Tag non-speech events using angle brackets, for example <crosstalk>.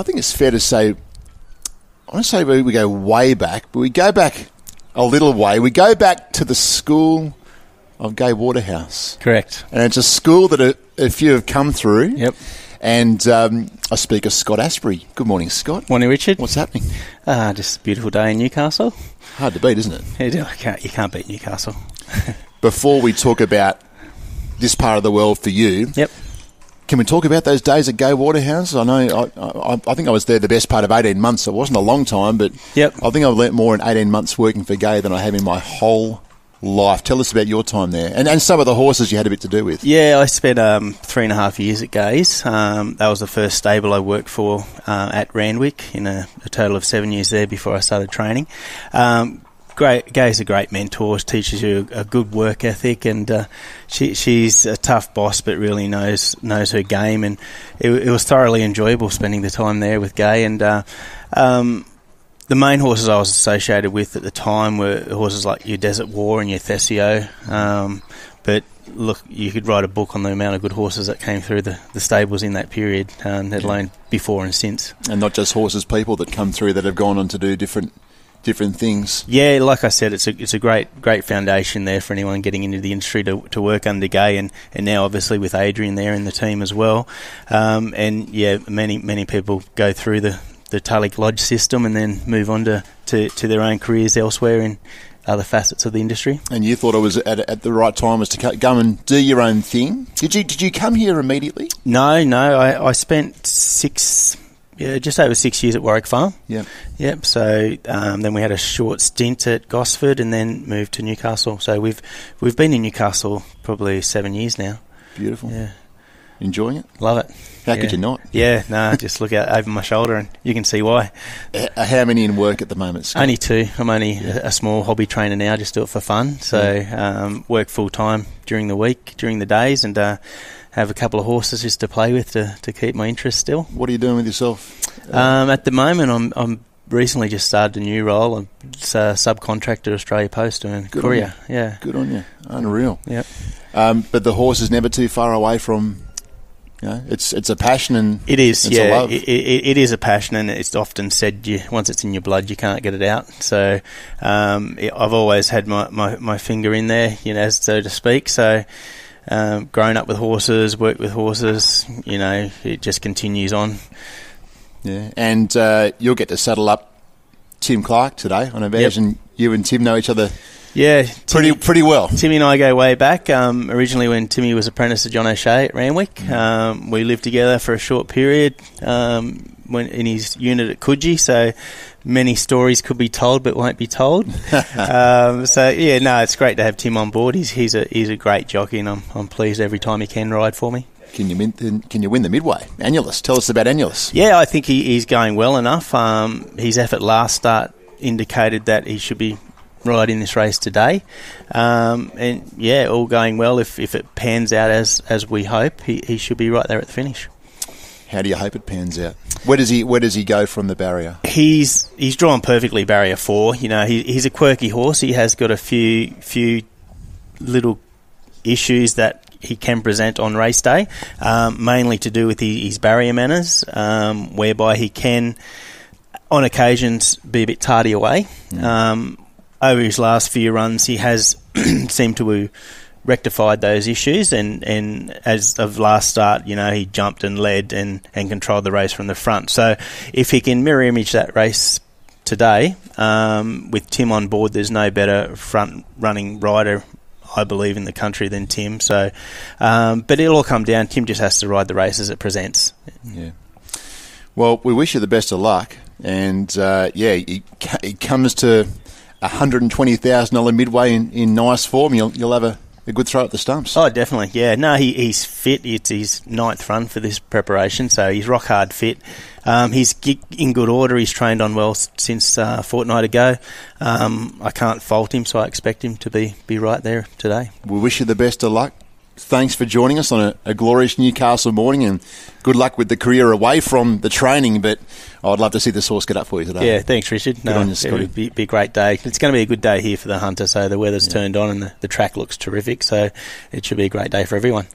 I think it's fair to say, I want to say we go way back, but we go back a little way. We go back to the school of Gai Waterhouse. Correct. And it's a school that a, a few have come through. Yep. And um, I speak of Scott Asprey. Good morning, Scott. Morning, Richard. What's happening? Ah, just a beautiful day in Newcastle. Hard to beat, isn't it? You can't, you can't beat Newcastle. <laughs> Before we talk about this part of the world for you, Yep. Can we talk about those days at Gai Waterhouse? I know, I, I, I think I was there the best part of 18 months. It wasn't a long time, but Yep. I think I've learnt more in 18 months working for Gai than I have in my whole life. Tell us about your time there and, and some of the horses you had a bit to do with. Yeah, I spent um, three and a half years at Gai's. Um, that was the first stable I worked for uh, at Randwick in a, a total of seven years there before I started training. Um, great, Gai's a great mentor, She teaches you a, good work ethic, and uh, she, she's a tough boss, but really knows knows her game. And it, it was thoroughly enjoyable spending the time there with Gai. And uh, um, the main horses I was associated with at the time were horses like your Desert War and your Thesio. Um, but look, you could write a book on the amount of good horses that came through the, the stables in that period, um, let alone before and since. And not just horses, people that come through that have gone on to do different different things. Yeah, like I said, it's a it's a great great foundation there for anyone getting into the industry to, to work under Gai, and, and now obviously with Adrian there in the team as well. Um, and yeah, many many people go through the the Tulloch Lodge system and then move on to, to, to their own careers elsewhere in other facets of the industry. And you thought it was at, at the right time was to go and do your own thing. Did you did you come here immediately? No, no, I, I spent six, yeah, just over six years at Warwick Farm. Yeah. Yep. So um, then we had a short stint at Gosford, and then moved to Newcastle. So we've we've been in Newcastle probably seven years now. Beautiful. Yeah, Enjoying it? love it. How Yeah. could you not? Yeah, no, <laughs> just look out over my shoulder, and you can see why. How many in work at the moment? Scott? Only two. I'm only a, a small hobby trainer now. Just do it for fun. So um, work full time during the week, during the days, and uh, have a couple of horses just to play with to, to keep my interest still. What are you doing with yourself? Um, at the moment, I'm I'm recently just started a new role. I'm uh, subcontractor at Australia Post and Good on courier. Yeah. Good on you. Unreal. Yep. Um, but the horse is never too far away from. You know, it's it's a passion and It is, It's a yeah. love. It, it, it is a passion, and it's often said you once it's in your blood, you can't get it out. So um, it- I've always had my, my, my finger in there, you know, so to speak. So um, grown up with horses, worked with horses, you know, it just continues on. yeah, and uh, you'll get to saddle up Tim Clark today. I imagine you and Tim know each other Yeah, pretty pretty well. Timmy and I go way back. Um, originally, when Timmy was apprentice to John O'Shea at Randwick, um, we lived together for a short period um, when in his unit at Coogee. So many stories could be told, but won't be told. <laughs> um, so yeah, no, it's great to have Tim on board. He's he's a he's a great jockey, and I'm I'm pleased every time he can ride for me. Can you win? Can you win the midway? Annulus. Tell us about Annulus. Yeah, I think he, he's going well enough. Um, his effort last start indicated that he should be riding this race today. Um, and yeah, all going well. If, if it pans out as, as we hope, he, he should be right there at the finish. How do you hope it pans out? Where does he Where does he go from the barrier? He's he's drawn perfectly barrier four. You know, he, he's a quirky horse. He has got a few few little issues that he can present on race day, um, mainly to do with his, his barrier manners, um, whereby he can, on occasions, be a bit tardy away. Um, over his last few runs, he has <clears throat> seemed to have rectified those issues, and, and as of last start, you know, he jumped and led and, and controlled the race from the front. So if he can mirror image that race today, um, with Tim on board, there's no better front running rider I believe in the country than Tim. So, um, but it'll all come down. Tim just has to ride the race as it presents. Yeah. Well, we wish you the best of luck, and uh, yeah, it, it comes to a hundred and twenty thousand dollar midway in, in nice form. You'll you'll have a, a good throw at the stumps. Oh, definitely. Yeah. No, he, he's fit. It's his ninth run for this preparation, so he's rock hard fit. Um, he's in good order. He's trained on well since uh, a fortnight ago. Um, I can't fault him, so I expect him to be, be right there today. We wish you the best of luck. Thanks for joining us on a, a glorious Newcastle morning, and good luck with the career away from the training. But I'd love to see the source get up for you today. Yeah, thanks, Richard. No, on you, Scotty. it'll be, be a great day. It's going to be a good day here for the Hunter, so the weather's turned on and the, the track looks terrific, so it should be a great day for everyone.